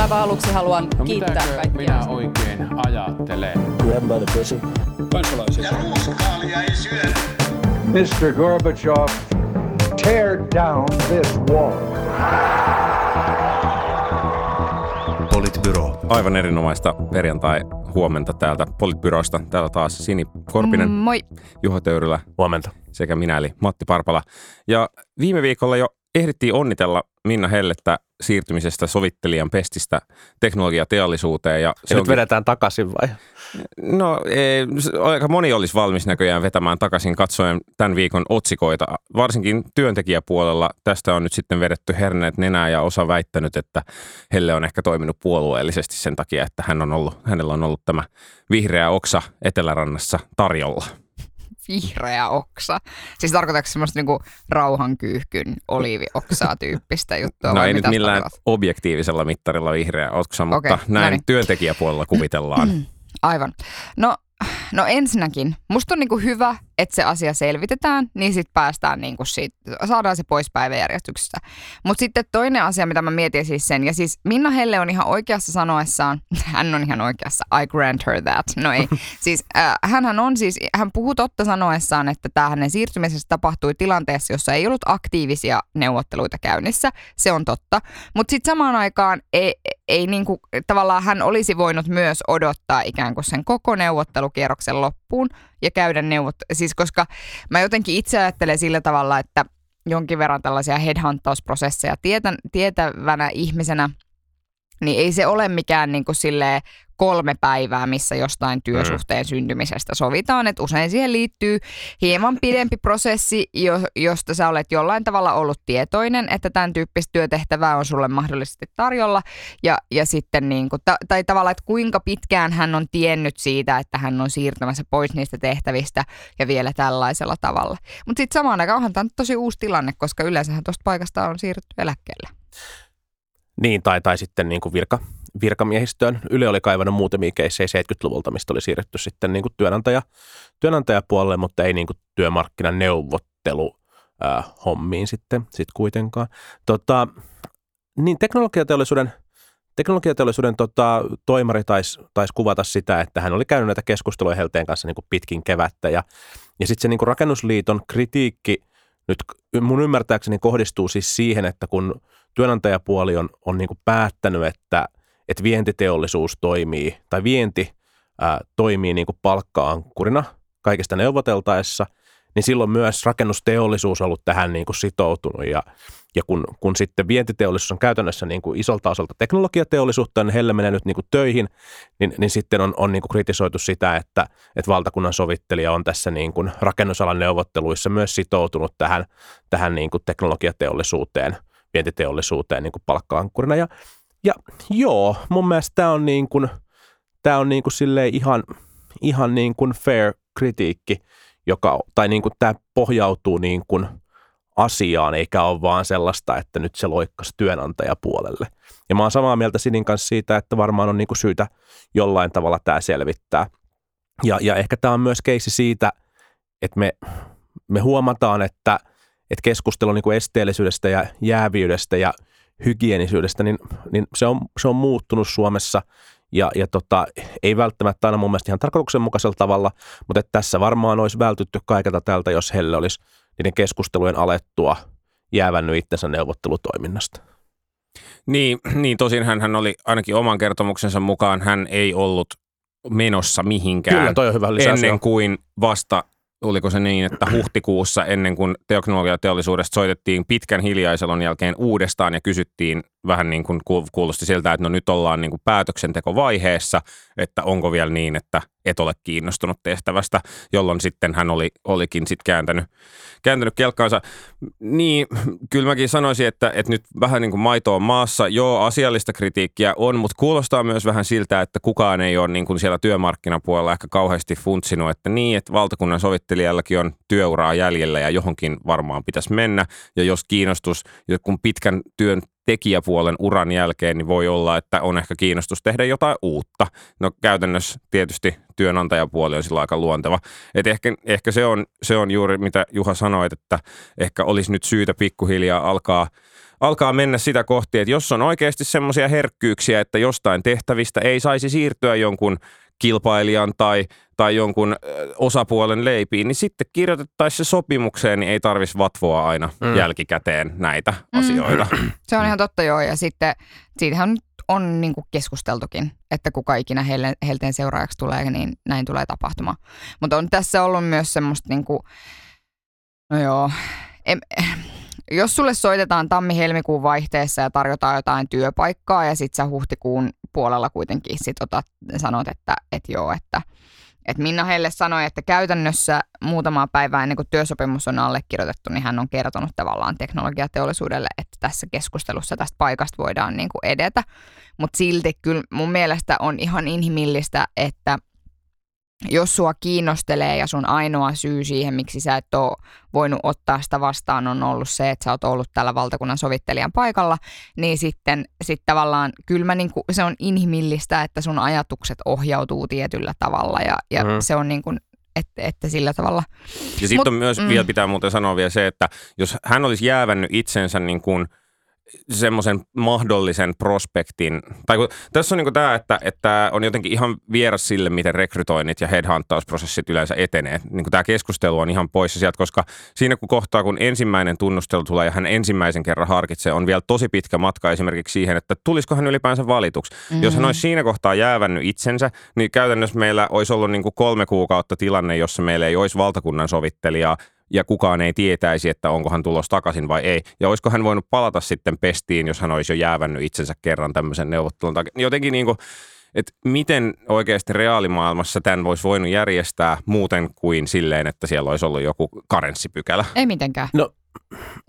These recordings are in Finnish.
Aivan aluksi haluan No kiittää kaikkia. minä oikein ajattelen? Grab 'em by the pussy. Kansalaisia. Ja ruuskaalia ei syödä. Mr. Gorbachev, tear down this wall. Politbyro. Aivan erinomaista perjantai-huomenta täältä Politbyrosta. Täällä taas Sini Korpinen, Mm, Moi. Juho Töyrylä Huomenta. sekä minä eli Matti Parpala. Ja viime viikolla jo ehdittiin onnitella Minna Hellettä siirtymisestä sovittelijan pestistä teknologiateollisuuteen. Ja Se nyt vedetään takaisin vai? No, ei, aika moni olisi valmis näköjään vetämään takaisin katsoen tämän viikon otsikoita. Varsinkin työntekijäpuolella tästä on nyt sitten vedetty herneet nenää ja osa väittänyt, että Helle on ehkä toiminut puolueellisesti sen takia, että hän on ollut, hänellä on ollut tämä vihreä oksa Etelärannassa tarjolla. Vihreä oksa. Siis tarkoitatko semmoista niinku rauhankyyhkyn oliivioksaa tyyppistä juttua? No ei nyt millään tarkoitat? objektiivisella mittarilla vihreä oksa, mutta Okei, no näin niin. työntekijäpuolella kuvitellaan. Aivan. No, no ensinnäkin, musta on niinku hyvä, että se asia selvitetään, niin sitten päästään niinku siitä, saadaan se pois päiväjärjestyksestä. Mutta sitten toinen asia, mitä mä mietin siis sen, ja siis Minna Helle on ihan oikeassa sanoessaan, hän on ihan oikeassa, I grant her that. No ei, siis äh, hänhän on siis, hän puhuu totta sanoessaan, että tämä hänen siirtymisessä tapahtui tilanteessa, jossa ei ollut aktiivisia neuvotteluita käynnissä, se on totta. Mutta sitten samaan aikaan ei, ei niinku, tavallaan hän olisi voinut myös odottaa ikään kuin sen koko neuvottelukierroksen loppuun ja käydä neuvot... Siis koska mä jotenkin itse ajattelen sillä tavalla, että jonkin verran tällaisia headhuntausprosesseja tietän, tietävänä ihmisenä, niin ei se ole mikään niin kuin silleen kolme päivää, missä jostain työsuhteen syntymisestä sovitaan. että usein siihen liittyy hieman pidempi prosessi, jo, josta sä olet jollain tavalla ollut tietoinen, että tämän tyyppistä työtehtävää on sulle mahdollisesti tarjolla. Ja, ja sitten niin kuin, ta, tai tavallaan, että kuinka pitkään hän on tiennyt siitä, että hän on siirtymässä pois niistä tehtävistä ja vielä tällaisella tavalla. Mutta sitten samaan aikaan onhan tämä tosi uusi tilanne, koska yleensähän tuosta paikasta on siirrytty eläkkeelle. Niin, tai, tai sitten niin kuin virka, virkamiehistöön. Yle oli kaivannut muutamia keissejä 70-luvulta, mistä oli siirretty sitten niin kuin työnantaja, työnantajapuolelle, mutta ei niin kuin työmarkkinaneuvottelu hommiin sitten sit kuitenkaan. Tota, niin teknologiateollisuuden, teknologiateollisuuden tota, toimari taisi tais kuvata sitä, että hän oli käynyt näitä keskusteluja Helteen kanssa niin kuin pitkin kevättä ja, ja sitten se niin kuin rakennusliiton kritiikki nyt mun ymmärtääkseni kohdistuu siis siihen, että kun työnantajapuoli on, on niin päättänyt, että, että vientiteollisuus toimii tai vienti ää, toimii niin kuin palkka-ankkurina kaikista neuvoteltaessa, niin silloin myös rakennusteollisuus on ollut tähän niin kuin sitoutunut ja, ja kun, kun sitten vientiteollisuus on käytännössä niin kuin isolta osalta teknologiateollisuutta, niin heille menee nyt niin kuin töihin, niin, niin sitten on, on niin kuin kritisoitu sitä, että, että valtakunnan sovittelija on tässä niin kuin rakennusalan neuvotteluissa myös sitoutunut tähän, tähän niin kuin teknologiateollisuuteen, vientiteollisuuteen niin kuin palkka-ankkurina. Ja, ja joo, mun mielestä tämä on, niin kuin, tämä on niin kuin silleen ihan, ihan niin kuin fair kritiikki, joka, tai niin kuin tämä pohjautuu niin kuin asiaan, eikä ole vaan sellaista, että nyt se loikkasi työnantajapuolelle. Ja mä oon samaa mieltä Sinin kanssa siitä, että varmaan on niin kuin syytä jollain tavalla tämä selvittää. Ja, ja ehkä tämä on myös keissi siitä, että me, me huomataan, että, että keskustelu niin kuin esteellisyydestä ja jääviydestä ja hygienisyydestä, niin, niin se, on, se on muuttunut Suomessa ja, ja tota, ei välttämättä aina mun mielestä ihan tarkoituksenmukaisella tavalla, mutta että tässä varmaan olisi vältytty kaikelta tältä, jos Helle olisi niiden keskustelujen alettua jäävännyt itsensä neuvottelutoiminnasta. Niin, niin tosin hän, hän oli ainakin oman kertomuksensa mukaan, hän ei ollut menossa mihinkään Kyllä, toi on hyvä lisäys. ennen kuin vasta, oliko se niin, että huhtikuussa ennen kuin teknologiateollisuudesta soitettiin pitkän hiljaiselon jälkeen uudestaan ja kysyttiin vähän niin kuin kuul- kuulosti siltä, että no nyt ollaan niin kuin päätöksentekovaiheessa, että onko vielä niin, että et ole kiinnostunut tehtävästä, jolloin sitten hän oli, olikin sitten kääntänyt, kääntänyt kelkkaansa. Niin, kyllä mäkin sanoisin, että, että nyt vähän niin kuin maito on maassa. Joo, asiallista kritiikkiä on, mutta kuulostaa myös vähän siltä, että kukaan ei ole niin kuin siellä työmarkkinapuolella ehkä kauheasti funtsinut, että niin, että valtakunnan sovittelijallakin on työuraa jäljellä ja johonkin varmaan pitäisi mennä. Ja jos kiinnostus, kun pitkän työn tekijäpuolen uran jälkeen, niin voi olla, että on ehkä kiinnostus tehdä jotain uutta. No käytännössä tietysti työnantajapuoli on sillä aika luonteva. Et ehkä, ehkä se, on, se on juuri mitä Juha sanoi, että ehkä olisi nyt syytä pikkuhiljaa alkaa alkaa mennä sitä kohti, että jos on oikeasti semmoisia herkkyyksiä, että jostain tehtävistä ei saisi siirtyä jonkun kilpailijan tai, tai jonkun osapuolen leipiin, niin sitten kirjoitettaisiin se sopimukseen, niin ei tarvitsisi vatvoa aina mm. jälkikäteen näitä mm. asioita. Se on ihan totta joo, ja sitten siitähän on niin kuin keskusteltukin, että kuka ikinä heille, heilteen seuraajaksi tulee, niin näin tulee tapahtumaan. Mutta on tässä ollut myös semmoista, niin kuin, no joo, em, jos sulle soitetaan tammi-helmikuun vaihteessa ja tarjotaan jotain työpaikkaa ja sitten sä huhtikuun puolella kuitenkin sit otat, sanot, että, että joo, että, että Minna heille sanoi, että käytännössä muutama päivä ennen kuin työsopimus on allekirjoitettu, niin hän on kertonut tavallaan teknologiateollisuudelle, että tässä keskustelussa tästä paikasta voidaan niin kuin edetä. Mutta silti kyllä mun mielestä on ihan inhimillistä, että – jos sua kiinnostelee ja sun ainoa syy siihen, miksi sä et ole voinut ottaa sitä vastaan, on ollut se, että sä oot ollut tällä valtakunnan sovittelijan paikalla, niin sitten sit tavallaan kyllä mä niinku, se on inhimillistä, että sun ajatukset ohjautuu tietyllä tavalla ja, ja mm. se on niin kuin, että, että sillä tavalla. Ja sitten myös, mm. vielä pitää muuten sanoa vielä se, että jos hän olisi jäävännyt itsensä niin kuin – semmoisen mahdollisen prospektin, tai kun, tässä on niin tämä, että, että on jotenkin ihan vieras sille, miten rekrytoinnit ja headhuntausprosessit yleensä etenee. Niin tämä keskustelu on ihan poissa sieltä, koska siinä kun kohtaa, kun ensimmäinen tunnustelu tulee ja hän ensimmäisen kerran harkitsee, on vielä tosi pitkä matka esimerkiksi siihen, että tulisiko hän ylipäänsä valituksi. Mm-hmm. Jos hän olisi siinä kohtaa jäävännyt itsensä, niin käytännössä meillä olisi ollut niin kuin kolme kuukautta tilanne, jossa meillä ei olisi valtakunnan sovittelijaa, ja kukaan ei tietäisi, että onko hän tulos takaisin vai ei. Ja olisiko hän voinut palata sitten pestiin, jos hän olisi jo jäävännyt itsensä kerran tämmöisen neuvottelun takia. Jotenkin niin kuin, että miten oikeasti reaalimaailmassa tämän voisi voinut järjestää muuten kuin silleen, että siellä olisi ollut joku karenssipykälä? Ei mitenkään. No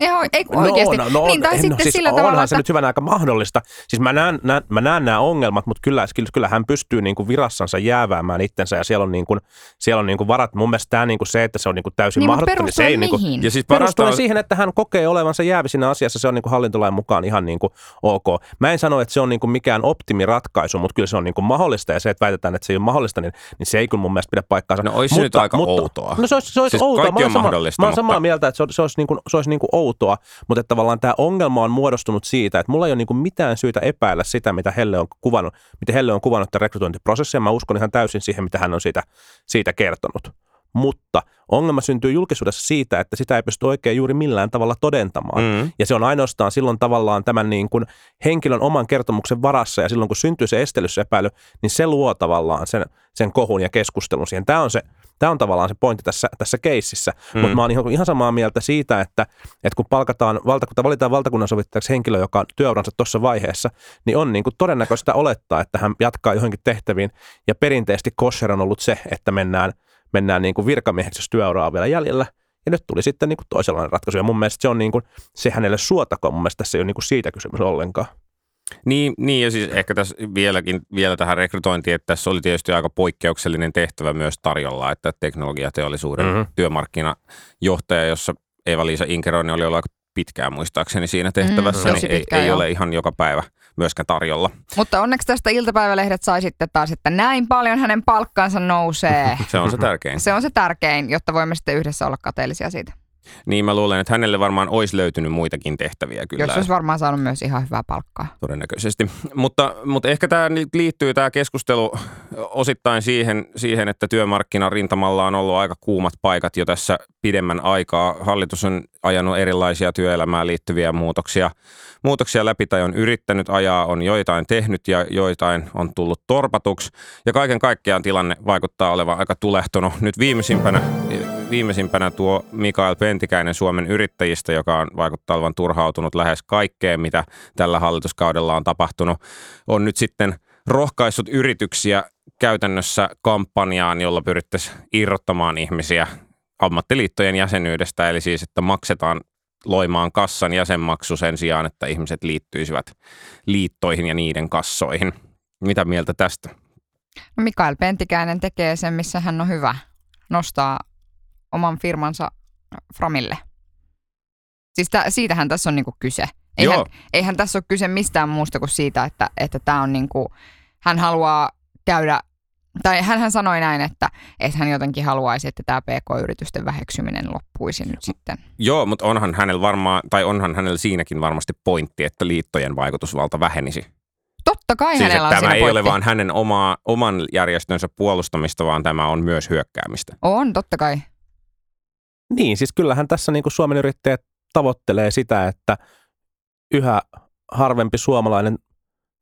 Joo, ei no oikeasti. No, no, niin, tai no, sitten siis sillä onhan tavalla, se nyt hyvän aika mahdollista. Siis mä näen, näen, mä näen nämä ongelmat, mutta kyllä, kyllä hän pystyy niin kuin virassansa jääväämään itsensä ja siellä on, niin kuin, siellä on niin kuin varat. Mun mielestä tämä niin kuin se, että se on niin kuin täysin niin, mahdotonta. Niin se ei niin kuin, ja siis perustuen on... siihen, että hän kokee olevansa jäävi siinä asiassa, se on niin kuin hallintolain mukaan ihan niin kuin ok. Mä en sano, että se on niin kuin mikään optimiratkaisu, mutta kyllä se on niin kuin mahdollista ja se, että väitetään, että se ei ole mahdollista, niin, niin se ei kyllä mun mielestä pidä paikkaansa. No olisi mutta, nyt aika mutta, outoa. No se olisi, se olisi siis outoa. Kaikki mä on mahdollista. Mä olen samaa mieltä, että se, olisi, se olisi, niin kuin, se olisi niin kuin outoa, mutta että tavallaan tämä ongelma on muodostunut siitä, että mulla ei ole niin kuin mitään syytä epäillä sitä, mitä Helle on kuvannut, miten Helle on kuvannut tämän rekrytointiprosessin. Mä uskon ihan täysin siihen, mitä hän on siitä, siitä kertonut. Mutta ongelma syntyy julkisuudessa siitä, että sitä ei pysty oikein juuri millään tavalla todentamaan. Mm. Ja se on ainoastaan silloin tavallaan tämän niin kuin henkilön oman kertomuksen varassa ja silloin kun syntyy se estelysepäily, niin se luo tavallaan sen, sen kohun ja keskustelun siihen. Tämä on se, Tämä on tavallaan se pointti tässä, tässä keississä. Mm. Mutta mä oon ihan, ihan samaa mieltä siitä, että, että kun palkataan, valtakunta, valitaan valtakunnan sovittajaksi henkilö, joka on työuransa tuossa vaiheessa, niin on niin kuin todennäköistä olettaa, että hän jatkaa johonkin tehtäviin. Ja perinteisesti kosher on ollut se, että mennään, mennään niin kuin virkamieheksi, jos työuraa on vielä jäljellä. Ja nyt tuli sitten niin kuin toisenlainen ratkaisu. Ja mun mielestä se on niin kuin, se hänelle suotakoon. Mun mielestä tässä ei ole niin kuin siitä kysymys ollenkaan. Niin, niin, ja siis ehkä tässä vieläkin, vielä tähän rekrytointiin, että tässä oli tietysti aika poikkeuksellinen tehtävä myös tarjolla, että teknologiateollisuuden mm-hmm. työmarkkinajohtaja, jossa Eva-Liisa Inkeroinen oli ollut aika pitkään muistaakseni siinä tehtävässä, mm, niin ei, ei ole ihan joka päivä myöskään tarjolla. Mutta onneksi tästä iltapäivälehdet sai sitten taas, että näin paljon hänen palkkansa nousee. se on se tärkein. Se on se tärkein, jotta voimme sitten yhdessä olla kateellisia siitä. Niin mä luulen, että hänelle varmaan olisi löytynyt muitakin tehtäviä kyllä. Jos olisi varmaan saanut myös ihan hyvää palkkaa. Todennäköisesti. Mutta, mutta ehkä tämä liittyy tämä keskustelu osittain siihen, siihen, että työmarkkinan rintamalla on ollut aika kuumat paikat jo tässä pidemmän aikaa. Hallitus on ajanut erilaisia työelämään liittyviä muutoksia, muutoksia läpi tai on yrittänyt ajaa, on joitain tehnyt ja joitain on tullut torpatuksi. Ja kaiken kaikkiaan tilanne vaikuttaa olevan aika tulehtunut. Nyt viimeisimpänä viimeisimpänä tuo Mikael Pentikäinen Suomen yrittäjistä, joka on vaikuttaa olevan turhautunut lähes kaikkeen, mitä tällä hallituskaudella on tapahtunut, on nyt sitten rohkaissut yrityksiä käytännössä kampanjaan, jolla pyrittäisiin irrottamaan ihmisiä ammattiliittojen jäsenyydestä, eli siis, että maksetaan loimaan kassan jäsenmaksu sen sijaan, että ihmiset liittyisivät liittoihin ja niiden kassoihin. Mitä mieltä tästä? No Mikael Pentikäinen tekee sen, missä hän on hyvä. Nostaa oman firmansa Framille. Siis tä, siitähän tässä on niinku kyse. Eihän, Joo. eihän tässä ole kyse mistään muusta kuin siitä, että, että tämä on niinku, hän haluaa käydä, tai hän sanoi näin, että, että hän jotenkin haluaisi, että tämä PK-yritysten väheksyminen loppuisi nyt sitten. Joo, mutta onhan hänellä varmaan, tai onhan hänellä siinäkin varmasti pointti, että liittojen vaikutusvalta vähenisi. Totta kai Siis hänellä että on tämä ei pointti. ole vaan hänen omaa, oman järjestönsä puolustamista, vaan tämä on myös hyökkäämistä. On, totta kai. Niin, siis kyllähän tässä niin kuin Suomen yrittäjät tavoittelee sitä, että yhä harvempi suomalainen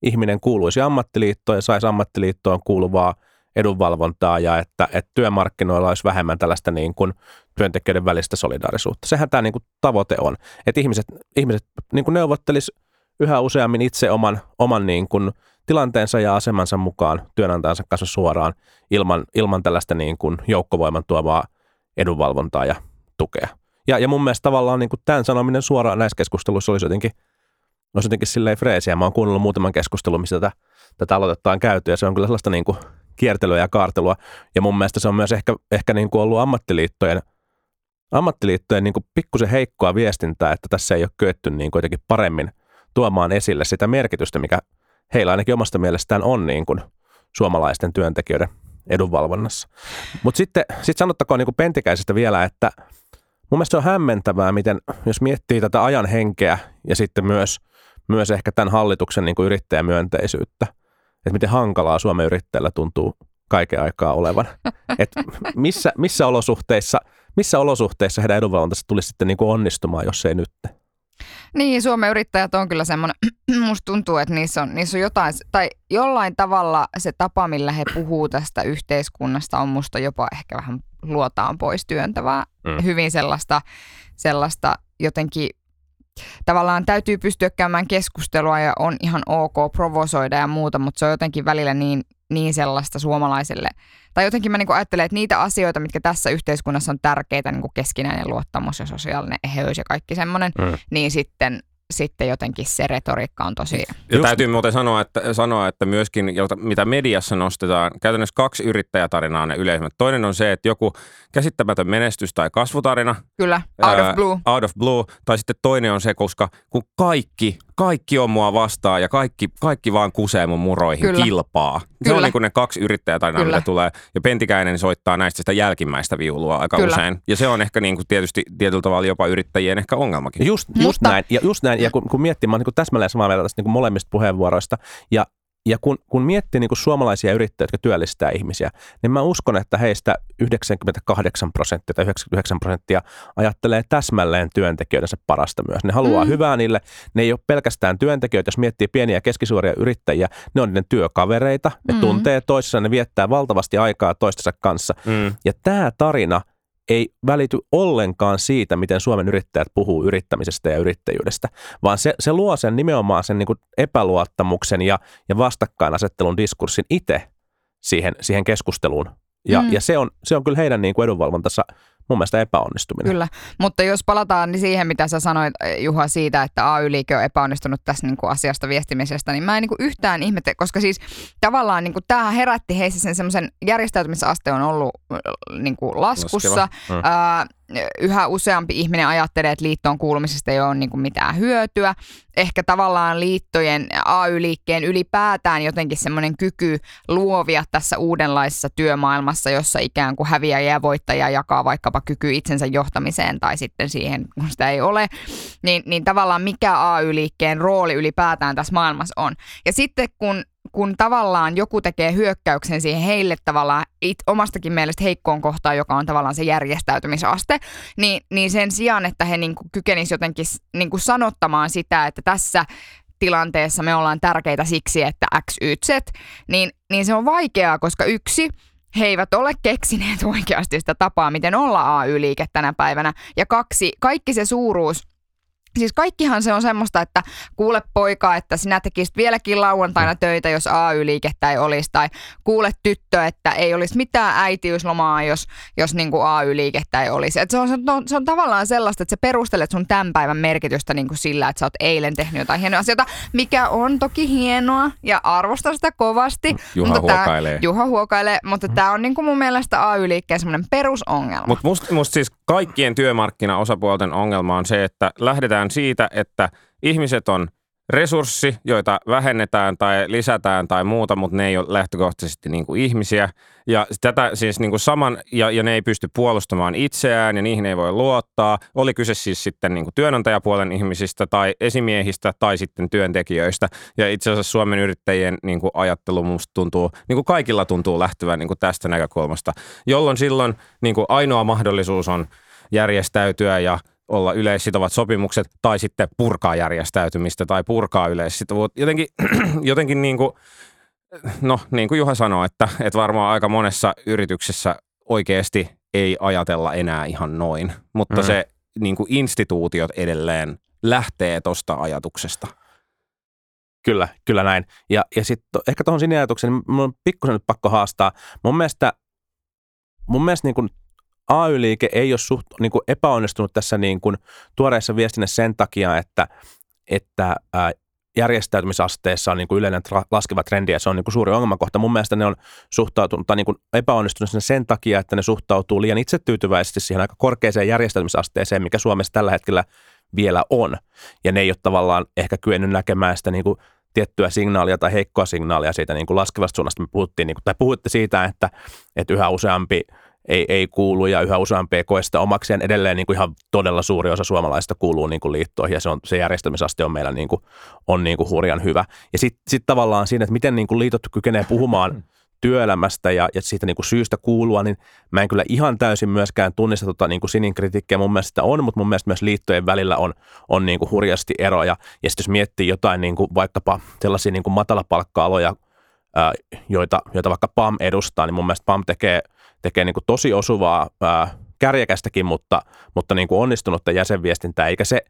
ihminen kuuluisi ammattiliittoon ja saisi ammattiliittoon kuuluvaa edunvalvontaa ja että, että työmarkkinoilla olisi vähemmän tällaista niin kuin työntekijöiden välistä solidaarisuutta. Sehän tämä niin kuin tavoite on, että ihmiset, ihmiset niin kuin neuvottelis yhä useammin itse oman, oman niin kuin tilanteensa ja asemansa mukaan työnantajansa kanssa suoraan ilman, ilman tällaista niin kuin joukkovoiman tuovaa edunvalvontaa ja tukea. Ja, ja mun mielestä tavallaan niin kuin tämän sanominen suoraan näissä keskusteluissa olisi jotenkin, olisi jotenkin silleen freesiä. Mä oon kuunnellut muutaman keskustelun, missä tätä, tätä aloitetta on käyty ja se on kyllä sellaista niin kuin kiertelyä ja kaartelua. Ja mun mielestä se on myös ehkä, ehkä niin kuin ollut ammattiliittojen, ammattiliittojen niin kuin pikkusen heikkoa viestintää, että tässä ei ole kyetty niin kuin jotenkin paremmin tuomaan esille sitä merkitystä, mikä heillä ainakin omasta mielestään on niin kuin suomalaisten työntekijöiden edunvalvonnassa. Mutta sitten sit sanottakoon niin Pentikäisestä vielä, että mun mielestä se on hämmentävää, miten jos miettii tätä ajan henkeä ja sitten myös, myös ehkä tämän hallituksen niin yrittäjämyönteisyyttä, että miten hankalaa Suomen yrittäjällä tuntuu kaiken aikaa olevan. Et missä, missä, olosuhteissa, missä olosuhteissa heidän edunvalvontansa tulisi sitten niin kuin onnistumaan, jos ei nyt? Niin, Suomen yrittäjät on kyllä semmoinen, musta tuntuu, että niissä on, niissä on jotain, tai jollain tavalla se tapa, millä he puhuu tästä yhteiskunnasta on musta jopa ehkä vähän luotaan pois työntävää. Mm. Hyvin sellaista, sellaista jotenkin, tavallaan täytyy pystyä käymään keskustelua ja on ihan ok provosoida ja muuta, mutta se on jotenkin välillä niin, niin sellaista suomalaiselle. Tai jotenkin mä niin ajattelen, että niitä asioita, mitkä tässä yhteiskunnassa on tärkeitä, niin kuin keskinäinen luottamus ja sosiaalinen eheys ja kaikki semmoinen, Mm. mm. niin sitten, sitten jotenkin se retoriikka on tosi... Ja Just- täytyy muuten sanoa että, sanoa, että myöskin, jota, mitä mediassa nostetaan, käytännössä kaksi yrittäjätarinaa ne yleisimmät. Toinen on se, että joku käsittämätön menestys tai kasvutarina, Kyllä, out ää, of blue. out of blue, tai sitten toinen on se, koska kun kaikki, kaikki on mua vastaan ja kaikki, kaikki vaan kusee mun muroihin, Kyllä. kilpaa. Se Kyllä. on niin kuin ne kaksi yrittäjätarinaa, Kyllä. mitä tulee. Ja Pentikäinen soittaa näistä sitä jälkimmäistä viulua aika Kyllä. usein. Ja se on ehkä niin kuin tietysti tietyllä tavalla jopa yrittäjien ehkä ongelmakin. Just, just Mutta- näin. Ja, just näin. Ja kun, kun miettii, mä oon niin täsmälleen samaa mieltä tästä niin kuin molemmista puheenvuoroista. Ja, ja kun, kun miettii niin kuin suomalaisia yrittäjiä, jotka työllistää ihmisiä, niin mä uskon, että heistä 98 prosenttia tai 99 prosenttia ajattelee täsmälleen työntekijöidensä parasta myös. Ne haluaa mm. Hyvää niille. Ne ei ole pelkästään työntekijöitä. Jos miettii pieniä ja keskisuuria yrittäjiä, ne on niiden työkavereita. Ne mm. Tuntee toissaan, ne viettää valtavasti aikaa toistensa kanssa. Mm. Ja tämä tarina ei välity ollenkaan siitä, miten Suomen yrittäjät puhuu yrittämisestä ja yrittäjyydestä, vaan se, se luo sen nimenomaan sen niin kuin epäluottamuksen ja, ja vastakkainasettelun diskurssin itse siihen, siihen keskusteluun. Ja, mm. Ja se, on, se on kyllä heidän niin kuin edunvalvontansa mun mielestä epäonnistuminen. Kyllä, mutta jos palataan niin siihen, mitä sä sanoit Juha siitä, että AY-liike on epäonnistunut tässä niin kuin asiasta viestimisestä, niin mä en niin kuin yhtään ihmette, koska siis tavallaan niin kuin tämähän herätti heissä sen semmoisen järjestäytymisaste on ollut äh, niin kuin laskussa. Laskeva. Mm. Ää, yhä useampi ihminen ajattelee, että liittoon kuulumisesta ei ole niin kuin mitään hyötyä. Ehkä tavallaan liittojen, AY-liikkeen ylipäätään jotenkin semmoinen kyky luovia tässä uudenlaisessa työmaailmassa, jossa ikään kuin häviäjä ja voittaja jakaa vaikkapa kyky itsensä johtamiseen tai sitten siihen, kun sitä ei ole, niin, niin tavallaan mikä AY-liikkeen rooli ylipäätään tässä maailmassa on. Ja sitten kun kun tavallaan joku tekee hyökkäyksen siihen heille tavallaan it, omastakin mielestä heikkoon kohtaan, joka on tavallaan se järjestäytymisaste, niin, niin sen sijaan, että he niin kykenisivät jotenkin niin kuin sanottamaan sitä, että tässä tilanteessa me ollaan tärkeitä siksi, että X, Y, Z, niin, niin se on vaikeaa, koska yksi, he eivät ole keksineet oikeasti sitä tapaa, miten olla AY-liike tänä päivänä. Ja kaksi, kaikki se suuruus, Siis kaikkihan se on semmoista, että kuule poika, että sinä tekisit vieläkin lauantaina töitä, jos AY-liikettä ei olisi. Tai kuule tyttö, että ei olisi mitään äitiyslomaa, jos, jos niin kuin AY-liikettä ei olisi. Et se, on, se, on, se on tavallaan sellaista, että sä perustelet sun tämän päivän merkitystä niin kuin sillä, että sä oot eilen tehnyt jotain hienoa asioita, mikä on toki hienoa ja arvostan sitä kovasti. Juha mutta tää- huokailee. Juha huokailee, mutta tämä on niin kuin mun mielestä AY-liikkeen semmoinen perusongelma. Mutta musta must siis kaikkien työmarkkinaosapuolten ongelma on se, että lähdetään lähdetään siitä, että ihmiset on resurssi, joita vähennetään tai lisätään tai muuta, mutta ne ei ole lähtökohtaisesti niin kuin ihmisiä. Ja tätä siis niin kuin saman, ja, ja ne ei pysty puolustamaan itseään ja niihin ei voi luottaa. Oli kyse siis sitten niin kuin työnantajapuolen ihmisistä tai esimiehistä tai sitten työntekijöistä. Ja itse asiassa Suomen yrittäjien niin kuin ajattelu musta tuntuu, niin kuin kaikilla tuntuu lähtevän niin kuin tästä näkökulmasta, jolloin silloin niin kuin ainoa mahdollisuus on järjestäytyä ja olla yleissitovat sopimukset tai sitten purkaa järjestäytymistä tai purkaa yleissitovuutta. Jotenkin, jotenkin niin kuin, no niin kuin Juha sanoi, että, että varmaan aika monessa yrityksessä oikeasti ei ajatella enää ihan noin, mutta mm. se niin kuin instituutiot edelleen lähtee tuosta ajatuksesta. Kyllä, kyllä näin. Ja, ja sitten ehkä tuohon sinne ajatukseen, niin mun on pikkusen nyt pakko haastaa. Mun mielestä, mun mielestä niin kuin AY-liike ei ole suht, niin kuin epäonnistunut tässä niin kuin tuoreessa viestinnässä sen takia, että, että ää, järjestäytymisasteessa on niin kuin yleinen tra- laskeva trendi ja se on niin kuin suuri ongelmakohta. Mun mielestä ne on suhtautunut tai niin kuin epäonnistunut sen takia, että ne suhtautuu liian itsetyytyväisesti siihen aika korkeaseen järjestäytymisasteeseen, mikä Suomessa tällä hetkellä vielä on. Ja ne ei ole tavallaan ehkä kyennyt näkemään sitä niin kuin tiettyä signaalia tai heikkoa signaalia siitä niin kuin laskevasta suunnasta. Me puhuttiin, niin kuin, tai puhutte siitä, että, että yhä useampi ei, ei kuulu ja yhä useampi ei koe sitä omakseen. Edelleen niin kuin ihan todella suuri osa suomalaisista kuuluu niin kuin liittoihin ja se, on, se järjestämisaste on meillä niin kuin, on niin kuin hurjan hyvä. Ja sitten sit tavallaan siinä, että miten niin kuin liitot kykenee puhumaan työelämästä ja, ja siitä niin kuin syystä kuulua, niin mä en kyllä ihan täysin myöskään tunnista tota niin kuin sinin kritiikkiä. Mun mielestä sitä on, mutta mun mielestä myös liittojen välillä on, on niin kuin hurjasti eroja. Ja sitten jos miettii jotain niin kuin vaikkapa sellaisia niin kuin matalapalkka-aloja, joita, joita vaikka PAM edustaa, niin mun mielestä PAM tekee – tekee niin kuin tosi osuvaa ää, kärjekästäkin, mutta, mutta niin kuin onnistunutta jäsenviestintää, eikä se,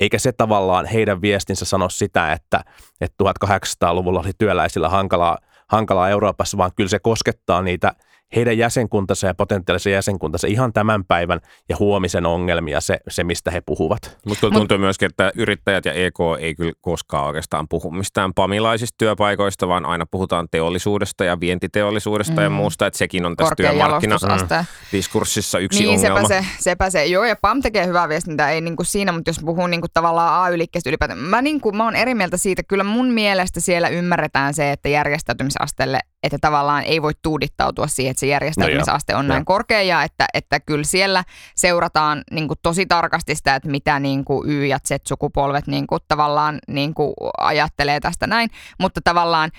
eikä se tavallaan heidän viestinsä sano sitä, että, että 1800-luvulla oli työläisillä hankalaa, hankalaa Euroopassa, vaan kyllä se koskettaa niitä – heidän jäsenkuntansa ja potentiaalisen jäsenkuntansa ihan tämän päivän ja huomisen ongelmia, se, se mistä he puhuvat. Mutta kyllä tuntuu Mut, myöskin, että yrittäjät ja EK ei kyllä koskaan oikeastaan puhu mistään pamilaisista työpaikoista, vaan aina puhutaan teollisuudesta ja vientiteollisuudesta mm. ja muusta, että sekin on tässä työmarkkina-diskurssissa yksi niin, ongelma. Sepä se, sepä se. Joo, ja PAM tekee hyvää viestintää, ei niinku siinä, mutta jos puhuu niinku tavallaan AY-liikkeestä ylipäätään, mä, niinku, mä oon eri mieltä siitä, kyllä mun mielestä siellä ymmärretään se, että järjestäytymisasteelle että tavallaan ei voi tuudittautua siihen, että se järjestäytymisaste on no näin korkea ja että, että kyllä siellä seurataan niin kuin tosi tarkasti sitä, että mitä niin kuin Y- ja Z-sukupolvet niin kuin tavallaan niin kuin ajattelee tästä näin, mutta tavallaan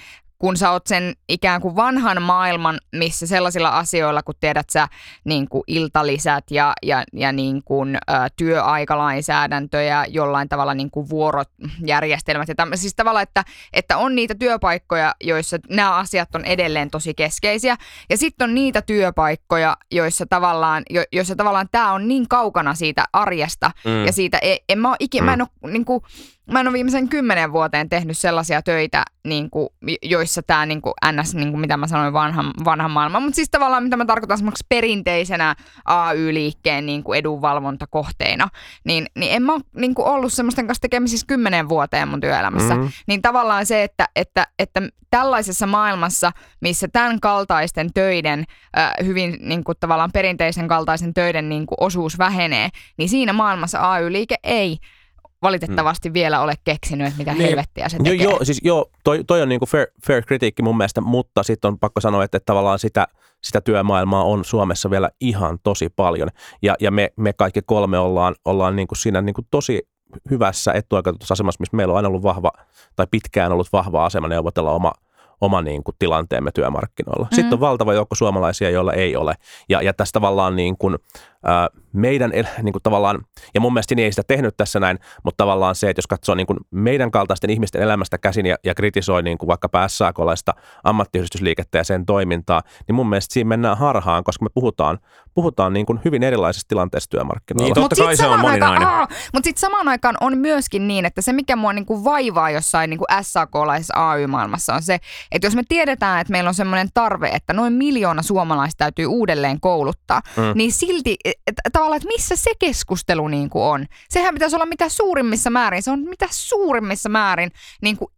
kun sä oot sen ikään kuin vanhan maailman, missä sellaisilla asioilla, kun tiedät sä niin kuin iltalisät ja, ja, ja niin kuin, ä, työaikalainsäädäntö ja jollain tavalla niin kuin vuorojärjestelmät ja tämmöistä. Siis tavallaan, että, että on niitä työpaikkoja, joissa nämä asiat on edelleen tosi keskeisiä. Ja sitten on niitä työpaikkoja, joissa tavallaan, jo, joissa tavallaan tämä on niin kaukana siitä arjesta mm. ja siitä, en, en mä, ikinä, mm. mä en ole niin kuin, mä en ole viimeisen kymmenen vuoteen tehnyt sellaisia töitä, niin kuin, joissa tämä niin kuin NS, niin kuin mitä mä sanoin, vanhan, vanhan maailman, mutta siis tavallaan mitä mä tarkoitan esimerkiksi perinteisenä AY-liikkeen niin kuin edunvalvontakohteina, niin, niin en mä ole niin kuin ollut semmoisten kanssa tekemisissä kymmenen vuoteen mun työelämässä. Mm-hmm. Niin tavallaan se, että, että, että tällaisessa maailmassa, missä tämän kaltaisten töiden, äh, hyvin niin kuin tavallaan perinteisen kaltaisen töiden niin kuin osuus vähenee, niin siinä maailmassa AY-liike ei valitettavasti hmm. vielä ole keksinyt, että mitä niin, helvettiä se tekee. Joo, siis joo toi, toi on niinku fair, fair kritiikki mun mielestä, mutta sitten on pakko sanoa, että, että tavallaan sitä, sitä työmaailmaa on Suomessa vielä ihan tosi paljon. Ja, ja me, me kaikki kolme ollaan, ollaan niinku siinä niinku tosi hyvässä etuoikeutetussa asemassa, missä meillä on aina ollut vahva, tai pitkään ollut vahva asema neuvotella oma – oma niin kuin, tilanteemme työmarkkinoilla. Mm-hmm. Sitten on valtava joukko suomalaisia, joilla ei ole. Ja, ja tässä tavallaan niin kuin, ää, meidän niin kuin tavallaan, ja mun mielestä ei sitä tehnyt tässä näin, mutta tavallaan se, että jos katsoo niin kuin meidän kaltaisten ihmisten elämästä käsin ja, ja kritisoi niin kuin vaikka SAKlaista ammattiyhdistysliikettä ja sen toimintaa, niin mun mielestä siinä mennään harhaan, koska me puhutaan, puhutaan niin kuin hyvin erilaisista tilanteista työmarkkinoilla. Niin, totta kai se on moninainen. Mutta sitten samaan aikaan on myöskin niin, että se mikä mua niin kuin vaivaa jossain niin kuin SAK-laisessa AY-maailmassa on se, että jos me tiedetään, että meillä on semmoinen tarve, että noin miljoona suomalaista täytyy uudelleen kouluttaa, mm. niin silti tavallaan, että missä se keskustelu niin kuin on. Sehän pitäisi olla mitä suurimmissa määrin, se on mitä suurimmissa määrin niin kuin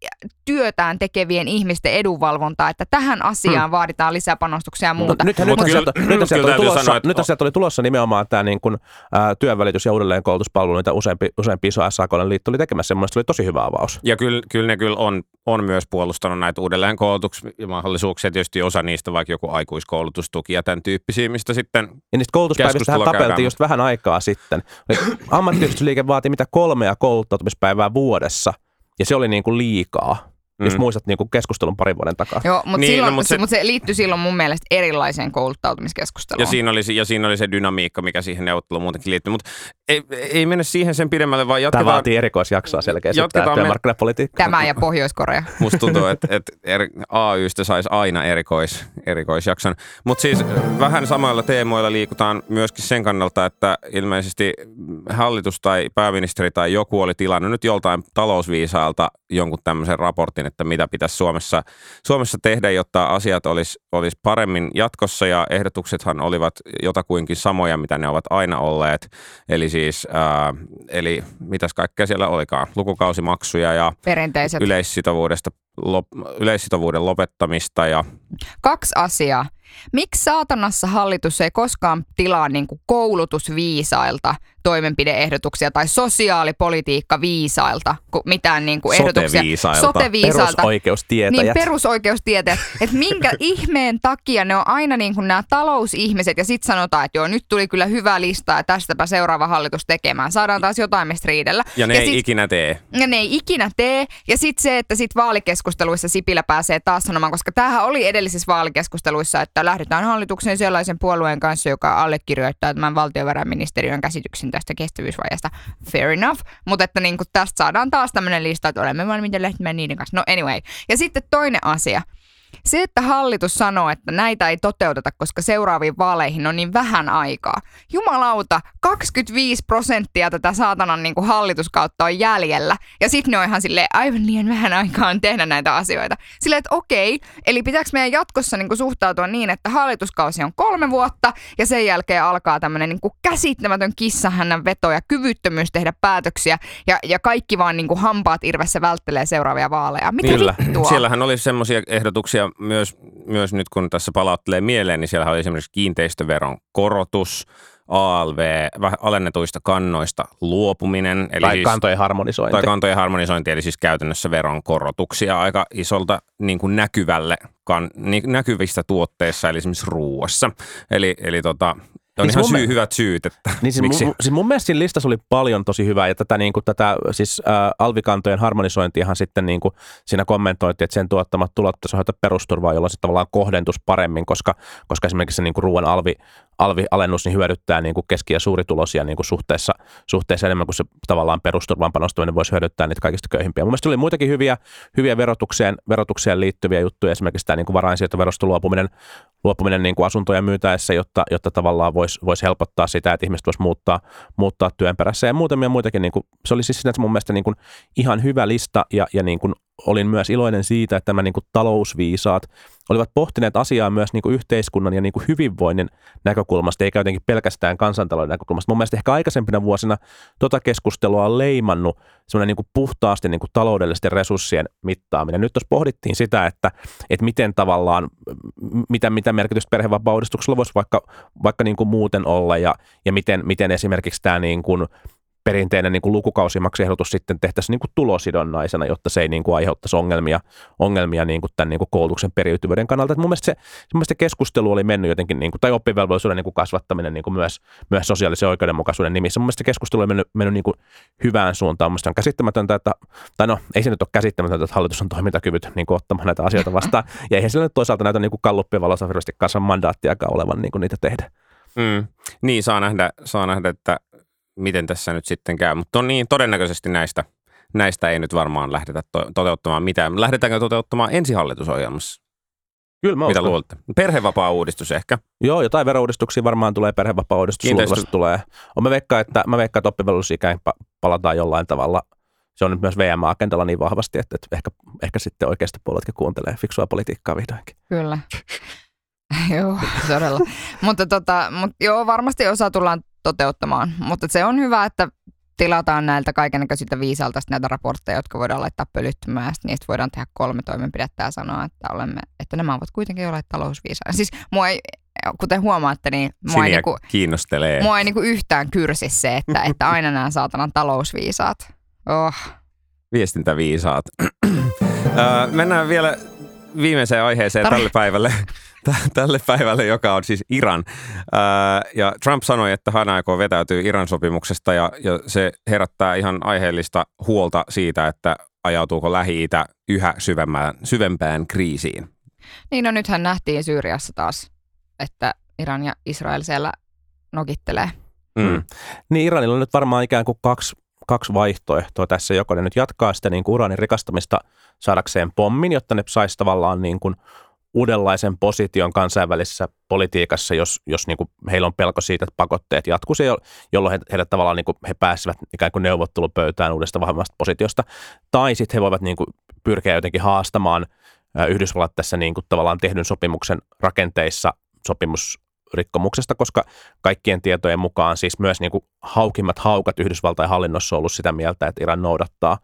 työtään tekevien ihmisten edunvalvontaa, että tähän asiaan vaaditaan lisäpanostuksia ja muuta. Mutta nythän, Mut nythän, kyllä- sieltä, nythän, kyllä sieltä oli tulossa, sanoa, että- nythän sieltä oli tulossa nimenomaan tämä niin kuin, ää, työnvälitys- ja uudelleenkoulutuspalvelu, mitä useampi, useampi iso SAK:n liitto oli tekemässä. Mielestäni oli tosi hyvä avaus. Ja kyllä, kyllä ne kyllä on, on myös puolustanut näitä uudelleenkoulutusmahdollisuuksia. Tietysti osa niistä vaikka joku aikuiskoulutustuki ja tämän tyyppisiä, mistä sitten Ja niistä koulutuspäivistä Keskustelua tapeltiin käydään. just vähän aikaa sitten. Ammattiyhdistysliike vaati mitä kolmea kouluttautumispäivää vuodessa, ja se oli niin kuin liikaa. Mm. Jos muistat niin keskustelun parin vuoden takaa. Joo, mutta Niin, no, no, mut se, se- mut se liittyy silloin mun mielestä erilaiseen kouluttautumiskeskusteluun. Ja siinä, oli, se- ja siinä oli se dynamiikka, mikä siihen neuvotteluun muutenkin liittyy. Mutta ei, ei mennä siihen sen pidemmälle, vaan Tämä jatketaan. vaatii erikoisjaksoa selkeästi, Jatketaan tämä me- työmarkkinapolitiikka. Tämä ja Pohjois-Korea. Musta tuntuu, että, että eri, AYstä saisi aina erikois, erikoisjakson. Mutta siis vähän samoilla teemoilla liikutaan myöskin sen kannalta, että ilmeisesti hallitus tai pääministeri tai joku oli tilannut nyt joltain talousviisaalta jonkun tämmöisen raportin, että mitä pitäisi Suomessa, Suomessa tehdä, jotta asiat olisi olis paremmin jatkossa ja ehdotuksethan olivat jotakuinkin samoja, mitä ne ovat aina olleet. Eli siis, ää, eli mitäs kaikkea siellä olikaan, lukukausimaksuja ja Perinteiset. yleissitovuudesta, lop, yleissitovuuden lopettamista ja Kaksi asiaa. Miksi saatanassa hallitus ei koskaan tilaa niin kuin koulutusviisailta toimenpideehdotuksia tai sosiaalipolitiikka viisailta, mitään niin kuin ehdotuksia. Sote-viisailta. Sote-viisailta. Perusoikeustietäjät. Niin, perusoikeustieteet. Että minkä ihmeen takia ne on aina niin kuin nämä talousihmiset ja sitten sanotaan, että joo, nyt tuli kyllä hyvä lista ja tästäpä seuraava hallitus tekemään. Saadaan taas jotain mistä riidellä. ja ne ja ei sit- ikinä tee. ja ne ei ikinä tee. Ja sitten se, että sit vaalikeskusteluissa Sipilä pääsee taas sanomaan, koska tämähän oli edellisissä vaalikeskusteluissa, että lähdetään hallitukseen sellaisen puolueen kanssa, joka allekirjoittaa tämän valtiovarainministeriön käsityksen tästä kestävyysvajasta. Fair enough. Mutta että niin tästä saadaan taas tämmöinen lista, että olemme valmiita lähtemään niiden kanssa. No anyway. Ja sitten toinen asia. Se, että hallitus sanoo, että näitä ei toteuteta, koska seuraaviin vaaleihin on niin vähän aikaa. Jumalauta, 25 prosenttia tätä saatanan niin kuin hallituskautta on jäljellä. Ja sitten ne on ihan silleen, aivan liian vähän aikaa on tehdä näitä asioita. Silleen, että okei, eli pitääkö meidän jatkossa niin kuin suhtautua niin, että hallituskausi on kolme vuotta ja sen jälkeen alkaa tämmöinen niin kuin käsittämätön kissahännän veto ja kyvyttömyys tehdä päätöksiä ja, ja kaikki vaan niin kuin hampaat irvessä välttelee seuraavia vaaleja. Mitä Kyllä. vittua? Siellähän oli semmoisia ehdotuksia myös, myös nyt kun tässä palauttelee mieleen, niin siellä oli esimerkiksi kiinteistöveron korotus, ALV, alennetuista kannoista luopuminen. Eli tai siis, kantojen harmonisointi. tai kantojen harmonisointi, eli siis käytännössä veron korotuksia aika isolta niin kuin näkyvälle, kan, niin, näkyvistä tuotteissa, eli esimerkiksi ruuassa. Eli, eli tota, on Niin ihan mun syy, mie- hyvät syyt, että Niin siis, miksi. mun, siis mun mielestä siinä listassa oli paljon tosi hyvää ja tätä, niin kuin, tätä siis ä, alvikantojen harmonisointiahan sitten niin kuin, siinä kommentoitiin, että sen tuottamat tulot pitäisi perusturvaa, jolloin se tavallaan kohdentus paremmin, koska, koska esimerkiksi se niin kuin ruoan alvi, alvialennus niin hyödyttää niin kuin keski- ja suuritulosia niin kuin suhteessa, suhteessa enemmän kuin se tavallaan perusturvan panostaminen voisi hyödyttää niitä kaikista köyhimpiä. Mun mielestä oli muitakin hyviä, hyviä verotukseen, verotukseen liittyviä juttuja, esimerkiksi tämä niin kuin varainsiirtoverosta luopuminen, luopuminen niin kuin asuntoja myytäessä, jotta, jotta tavallaan voisi vois helpottaa sitä, että ihmiset voisi muuttaa, muuttaa työn perässä ja muutamia muitakin. Niin kuin, se oli siis sinänsä mun mielestä niin kuin ihan hyvä lista ja, ja niin kuin olin myös iloinen siitä, että tämä niin kuin talousviisaat olivat pohtineet asiaa myös niin kuin yhteiskunnan ja niin kuin hyvinvoinnin näkökulmasta, eikä jotenkin pelkästään kansantalouden näkökulmasta. Mun mielestä ehkä aikaisempina vuosina tota keskustelua on leimannut semmoinen niin kuin puhtaasti niin kuin taloudellisten resurssien mittaaminen. Nyt tuossa pohdittiin sitä, että, että miten tavallaan, mitä, mitä merkitystä perhevapaauudistuksella voisi vaikka, vaikka niin kuin muuten olla ja, ja miten, miten esimerkiksi tämä niin kuin perinteinen niin kuin lukukausimaksuehdotus sitten tehtäisiin niin kuin tulosidonnaisena, jotta se ei niin kuin aiheuttaisi ongelmia, ongelmia niin kuin tämän niin kuin koulutuksen periytyvyyden kannalta. Et mun mielestä se, mun mielestä se keskustelu oli mennyt jotenkin, niin kuin, tai oppivelvollisuuden niin kuin kasvattaminen niin kuin myös, myös sosiaalisen oikeudenmukaisuuden nimissä. Mun mielestä se keskustelu oli mennyt, mennyt niin kuin hyvään suuntaan. Mun on käsittämätöntä, että, tai no ei se nyt ole käsittämätöntä, että hallitus on toimintakyvyt niin kuin ottamaan näitä asioita vastaan. Ja eihän sillä nyt toisaalta näitä niin kuin kalluppien valossa kanssa mandaattiakaan olevan niin kuin niitä tehdä. Mm. Niin, saa nähdä, saa nähdä, että miten tässä nyt sitten käy. Mutta on niin, todennäköisesti näistä, näistä ei nyt varmaan lähdetä to- toteuttamaan mitään. Lähdetäänkö toteuttamaan ensi hallitusohjelmassa? Kyllä mä Mitä uskon. luulette? Perhevapaa-uudistus ehkä. Joo, jotain verouudistuksia varmaan tulee, perhevapaa-uudistus Kiinteistö- tulee. On mä veikkaan, että, mä veikkaan, että oppivelvollisuusikään pa- palataan jollain tavalla. Se on nyt myös VM-agendalla niin vahvasti, että, että ehkä, ehkä sitten oikeasta puoletkin kuuntelee fiksua politiikkaa vihdoinkin. Kyllä. joo, todella. mutta tota, mut joo, varmasti osa tullaan toteuttamaan. Mutta se on hyvä, että tilataan näiltä kaikennäköisiltä viisalta näitä raportteja, jotka voidaan laittaa pölyttymään, ja niistä voidaan tehdä kolme toimenpidettä ja sanoa, että, olemme, että nämä ovat kuitenkin olleet talousviisaita. Siis mua ei, kuten huomaatte, niin mua ei, Siniä niinku, kiinnostelee. mua ei niinku yhtään kyrsi se, että, että aina nämä saatanan talousviisaat. Oh. Viestintäviisaat. Ö, Mennään vielä viimeiseen aiheeseen Tar- tälle päivälle, tälle päivälle, joka on siis Iran. Ja Trump sanoi, että hän aikoo vetäytyä Iran sopimuksesta ja, ja se herättää ihan aiheellista huolta siitä, että ajautuuko Lähi-Itä yhä syvempään, syvempään kriisiin. Niin no nythän nähtiin Syyriassa taas, että Iran ja Israel siellä nokittelee. Mm. Niin Iranilla on nyt varmaan ikään kuin kaksi, kaksi vaihtoehtoa tässä. Joko ne nyt jatkaa sitä niin kuin uranin rikastamista saadakseen pommin, jotta ne saisi tavallaan niin kuin uudenlaisen position kansainvälisessä politiikassa, jos, jos niin kuin heillä on pelko siitä, että pakotteet jatkuisi, jo- jolloin he, heidät tavallaan niin kuin he pääsevät ikään kuin neuvottelupöytään uudesta vahvemmasta positiosta. Tai sitten he voivat niin kuin pyrkiä jotenkin haastamaan Yhdysvallat tässä niin kuin tavallaan tehdyn sopimuksen rakenteissa sopimusrikkomuksesta, koska kaikkien tietojen mukaan siis myös niin kuin haukimmat haukat Yhdysvaltain hallinnossa on ollut sitä mieltä, että Iran noudattaa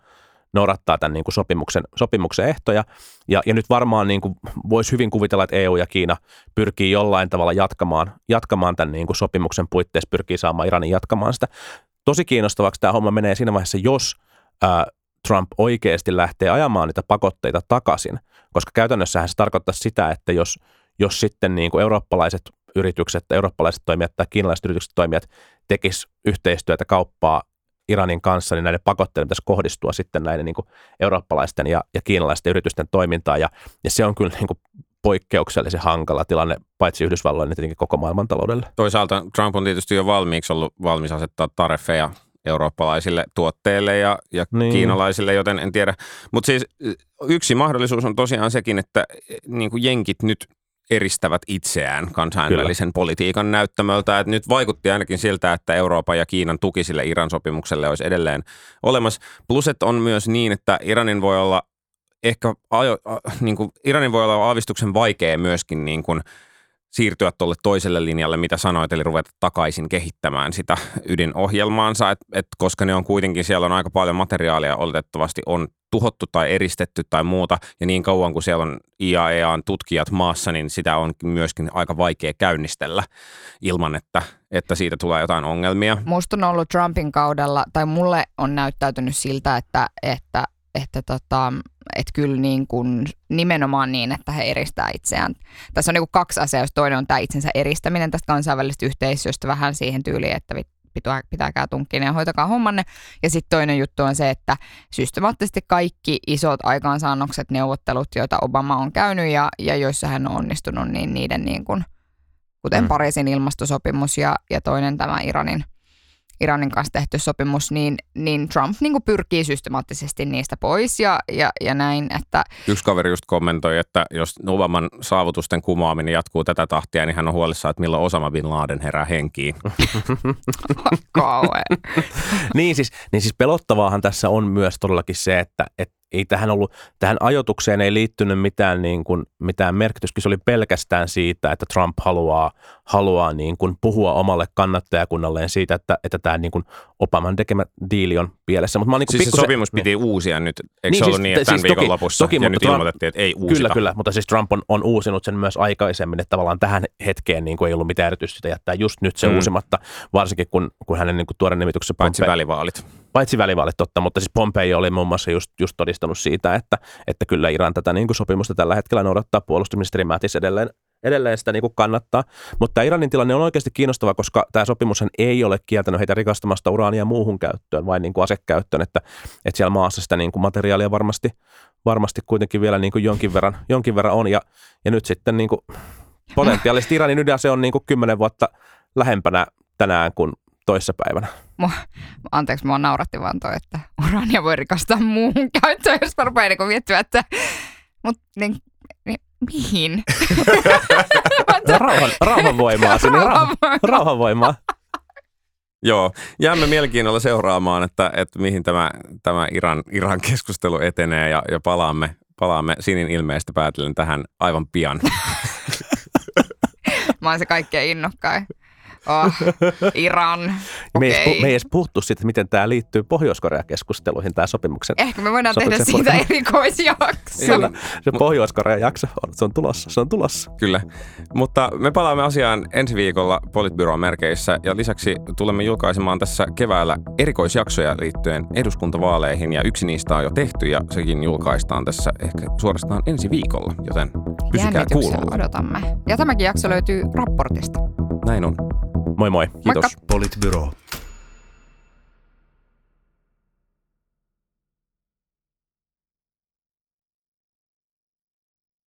noudattaa tämän niin kuin sopimuksen, sopimuksen ehtoja. Ja, ja nyt varmaan niin kuin voisi hyvin kuvitella, että EU ja Kiina pyrkii jollain tavalla jatkamaan, jatkamaan tämän niin kuin sopimuksen puitteissa, pyrkii saamaan Iranin jatkamaan sitä. Tosi kiinnostavaksi tämä homma menee siinä vaiheessa, jos ää, Trump oikeasti lähtee ajamaan niitä pakotteita takaisin, koska käytännössähän se tarkoittaa sitä, että jos, jos sitten niin kuin eurooppalaiset yritykset, eurooppalaiset toimijat tai kiinalaiset yritykset toimijat tekis yhteistyötä kauppaa Iranin kanssa, niin näiden pakotteiden pitäisi kohdistua sitten näiden niin kuin eurooppalaisten ja, ja kiinalaisten yritysten toimintaan. Ja, ja se on kyllä niin kuin poikkeuksellisen hankala tilanne paitsi Yhdysvalloille, niin tietenkin koko maailmantaloudelle. Toisaalta Trump on tietysti jo valmiiksi ollut valmis asettaa tariffeja eurooppalaisille tuotteille ja, ja Niin. niin. kiinalaisille, joten en tiedä. Mutta siis yksi mahdollisuus on tosiaan sekin, että niin kuin jenkit nyt eristävät itseään kansainvälisen Kyllä. politiikan näyttämöltä. Et nyt vaikutti ainakin siltä, että Euroopan ja Kiinan tuki sille Iran sopimukselle olisi edelleen olemassa. Plus, että on myös niin, että Iranin voi olla ehkä ajo, a, niin kuin, Iranin voi olla aavistuksen vaikea myöskin niin kuin, siirtyä tuolle toiselle linjalle, mitä sanoit, eli ruveta takaisin kehittämään sitä ydinohjelmaansa, et, et koska ne on kuitenkin, siellä on aika paljon materiaalia oletettavasti on tuhottu tai eristetty tai muuta, ja niin kauan kuin siellä on IAEAn tutkijat maassa, niin sitä on myöskin aika vaikea käynnistellä ilman, että, että siitä tulee jotain ongelmia. Musta on ollut Trumpin kaudella, tai mulle on näyttäytynyt siltä, että, että, että, tota, että kyllä niin kuin nimenomaan niin, että he eristää itseään. Tässä on niin kuin kaksi asiaa, jos toinen on tämä itsensä eristäminen tästä kansainvälisestä yhteisöstä vähän siihen tyyliin, että pitää, pitäkää tunkkinen ja hoitakaa hommanne. Ja sitten toinen juttu on se, että systemaattisesti kaikki isot aikaansaannokset, neuvottelut, joita Obama on käynyt ja, ja joissa hän on onnistunut, niin niiden niin kuin, kuten Mm. Pariisin ilmastosopimus ja, ja toinen tämä Iranin, Iranin kanssa tehty sopimus, niin, niin Trump niin kuin pyrkii systemaattisesti niistä pois ja, ja, ja näin, että Yksi kaveri just kommentoi, että jos Obaman saavutusten kumoaminen jatkuu tätä tahtia, niin hän on huolissaan, että milloin Osama Bin Laden herää henkiin. kauhean. niin, siis, niin siis pelottavaahan tässä on myös todellakin se, että et ei tähän ollut, tähän ajotukseen ei liittynyt mitään, niin kuin, mitään merkitystä. Se oli pelkästään siitä, että Trump haluaa, haluaa niin kuin puhua omalle kannattajakunnalleen siitä, että, että tämä niin kuin Obaman tekemä diili on pielessä. Mutta mä niin Siis se pikkusen- sopimus piti uusia nyt, eikö Niin, se ollut siis- niin, että siis tämän viikon toki- lopussa toki, ja mutta nyt Trump- ilmoitettiin, että ei uusita. Kyllä, kyllä, mutta siis Trump on, on uusinut sen myös aikaisemmin, että tavallaan tähän hetkeen niin kuin ei ollut mitään erityistä jättää just nyt se Mm. mm. uusimatta, varsinkin kun, kun hänen niin kuin tuoren nimityksessä Paitsi Pompe- välivaalit. Paitsi välivaalit totta, mutta siis Pompei oli muun muassa just, just todistanut siitä, että, että kyllä Iran tätä niin kuin sopimusta tällä hetkellä noudattaa. Puolustusministeri Mattis edelleen, edelleen sitä niin kuin kannattaa. Mutta Iranin tilanne on oikeasti kiinnostava, koska tämä sopimus ei ole kieltänyt heitä rikastamasta uraania muuhun käyttöön, vain niin kuin asekäyttöön, että, että siellä maassa sitä niin kuin materiaalia varmasti, varmasti kuitenkin vielä niin kuin jonkin, verran, jonkin verran on. Ja, ja nyt sitten niin kuin potentiaalisesti Iranin ydinase on niin kuin kymmenen vuotta lähempänä tänään kuin toissapäivänä. Mua, anteeksi, mua nauratti vaan toi, että uraania voi rikastaa muuhun käyttöön, jos rupeaa niin miettimään, että mut, niin, niin, mihin? Rauhan, rauhanvoimaa sinne, rauhan, rauhanvoimaa. Joo, jäämme mielenkiinnolla seuraamaan, että, että mihin tämä, tämä Iran, Iran keskustelu etenee ja, ja palaamme, palaamme Sinin ilmeistä päätellen tähän aivan pian. Mä oon se kaikkein innokkain. Oh, Iran. Me ei, edes, me ei edes puhuttu siitä, miten tämä liittyy Pohjois-Korea-keskusteluihin, tämä sopimuksen. Ehkä me voidaan tehdä siitä erikoisjakso. Kyllä. Se Pohjois-Korea-jakso, on- se on tulossa, se on tulossa. Kyllä. Mutta me palaamme asiaan ensi viikolla Politbyroon merkeissä ja lisäksi tulemme julkaisemaan tässä keväällä erikoisjaksoja liittyen eduskuntavaaleihin ja yksi niistä on jo tehty ja sekin julkaistaan tässä ehkä suorastaan ensi viikolla, joten pysykää kuulolla. odotamme. Ja tämäkin jakso löytyy raportista. Näin on. Moi moi. Kiitos. Moikka. Politbyro.